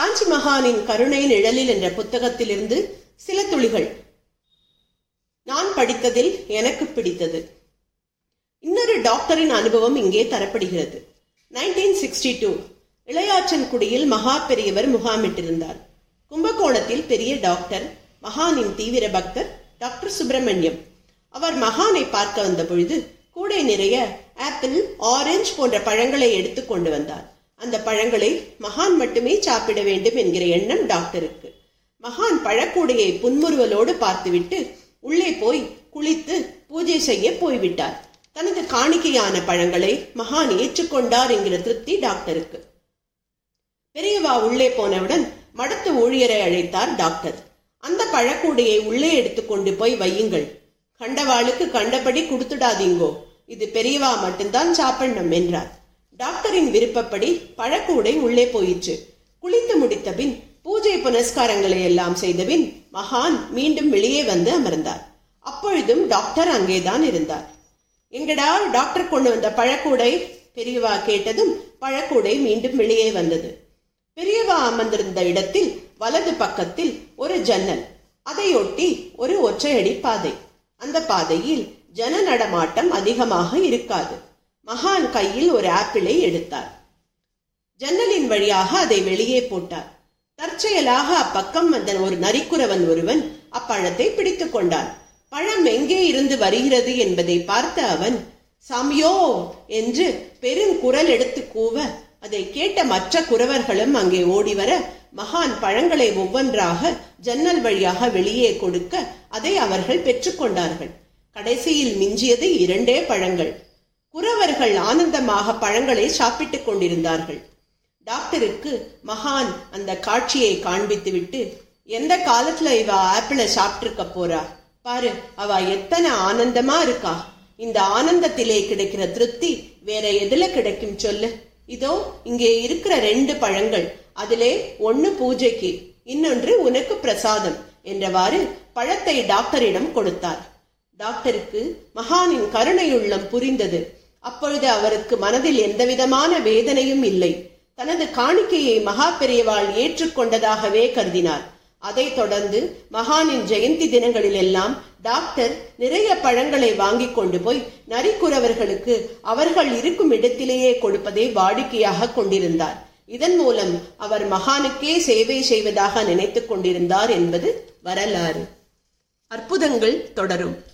காஞ்சி மகானின் கருணை நிழலில் என்ற புத்தகத்திலிருந்து சில துளிகள். நான் படித்ததில் எனக்கு பிடித்தது. இன்னொரு டாக்டரின் அனுபவம் இங்கே தரப்படுகிறது. நைன்டீன் சிக்ஸ்டி டூ இளையாற்றன்குடியில் மகா பெரியவர் முகாமிட்டிருந்தார். கும்பகோணத்தில் பெரிய டாக்டர் மகானின் தீவிர பக்தர் டாக்டர் சுப்பிரமணியம். அவர் மகானை பார்க்க வந்த பொழுது கூடை நிறைய ஆப்பிள் ஆரஞ்சு போன்ற பழங்களை எடுத்து கொண்டு வந்தார். அந்த பழங்களை மகான் மட்டுமே சாப்பிட வேண்டும் என்கிற எண்ணம் டாக்டருக்கு. மகான் பழக்கூடையை புன்முறுவலோடு பார்த்துவிட்டு உள்ளே போய் குளித்து பூஜை செய்ய போய்விட்டார். தனது காணிக்கையான பழங்களை மகான் ஏற்றுக்கொண்டார் என்கிற திருப்தி டாக்டருக்கு. பெரியவா உள்ளே போனவுடன் மடத்து ஊழியரை அழைத்தார் டாக்டர். அந்த பழக்கூடையை உள்ளே எடுத்துக்கொண்டு போய் வையுங்கள். கண்டவாளுக்கு கண்டபடி கொடுத்துடாதீங்கோ. இது பெரியவா மட்டும்தான் சாப்பிடணும் என்றார். டாக்டரின் விருப்பப்படி பழக்கூடை உள்ளே போயிற்று. குளித்து முடித்த பின் பூஜை புனஸ்காரங்களை எல்லாம் செய்தபின் மகான் மீண்டும் வெளியே வந்து அமர்ந்தார். அப்பொழுதும் டாக்டர் அங்கேதான் இருந்தார். எங்கடா டாக்டர் கொண்டு வந்த பழக்கூடை பெரியவா கேட்டதும் பழக்கூடை மீண்டும் வெளியே வந்தது. பெரியவா அமர்ந்திருந்த இடத்தில் வலது பக்கத்தில் ஒரு ஜன்னல். அதையொட்டி ஒரு ஒற்றையடி பாதை. அந்த பாதையில் ஜன நடமாட்டம் அதிகமாக இருக்காது. மகான் கையில் ஒரு ஆப்பிளை எடுத்தார். ஜன்னலின் வழியாக அதை வெளியே போட்டார். தற்செயலாக அப்பக்கம் வந்த ஒரு நரிக்குறவன் ஒருவன் அப்பழத்தை பிடித்துக் கொண்டான். பழம் எங்கே இருந்து வருகிறது என்பதை பார்த்த அவன் சாமியோ என்று பெரும் குரல் எடுத்து கூவ அதை கேட்ட மற்ற குறவர்களும் அங்கே ஓடி வர மகான் பழங்களை ஒவ்வொன்றாக ஜன்னல் வழியாக வெளியே கொடுக்க அதை அவர்கள் பெற்றுக்கொண்டார்கள் கடைசியில் மிஞ்சியது இரண்டே பழங்கள். குறவர்கள் ஆனந்தமாக பழங்களை சாப்பிட்டுக் கொண்டிருந்தார்கள். டாக்டருக்கு மகான் அந்த காட்சியை காண்பித்துவிட்டு எந்த காலத்துல இவ ஆப்பிள சாப்பிட்டிருக்க போறா? பாரு அவ எத்தனை ஆனந்தமா இருக்கா. இந்த ஆனந்தத்திலே கிடைக்கிற திருப்தி வேற எதுல கிடைக்கும் சொல்லு. இதோ இங்கே இருக்கிற ரெண்டு பழங்கள். அதிலே ஒன்னு பூஜைக்கு இன்னொன்று உனக்கு பிரசாதம் என்றவாறு பழத்தை டாக்டரிடம் கொடுத்தார். டாக்டருக்கு மகானின் கருணையுள்ளம் புரிந்தது. அப்பொழுது அவருக்கு மனதில் எந்தவிதமான வேதனையும் இல்லை. தனது காணிக்கையை மகா பெரியவாள் ஏற்றுக்கொண்டதாகவே கருதினார். அதைத் தொடர்ந்து மகானின் ஜெயந்தி தினங்களில் எல்லாம் டாக்டர் நிறைய பழங்களை வாங்கி கொண்டு போய் நரிக்குறவர்களுக்கு அவர்கள் இருக்கும் இடத்திலேயே கொடுப்பதை வாடிக்கையாக கொண்டிருந்தார். இதன் மூலம் அவர் மகானுக்கே சேவை செய்வதாக நினைத்துக் கொண்டிருந்தார் என்பது வரலாறு. அற்புதங்கள் தொடரும்.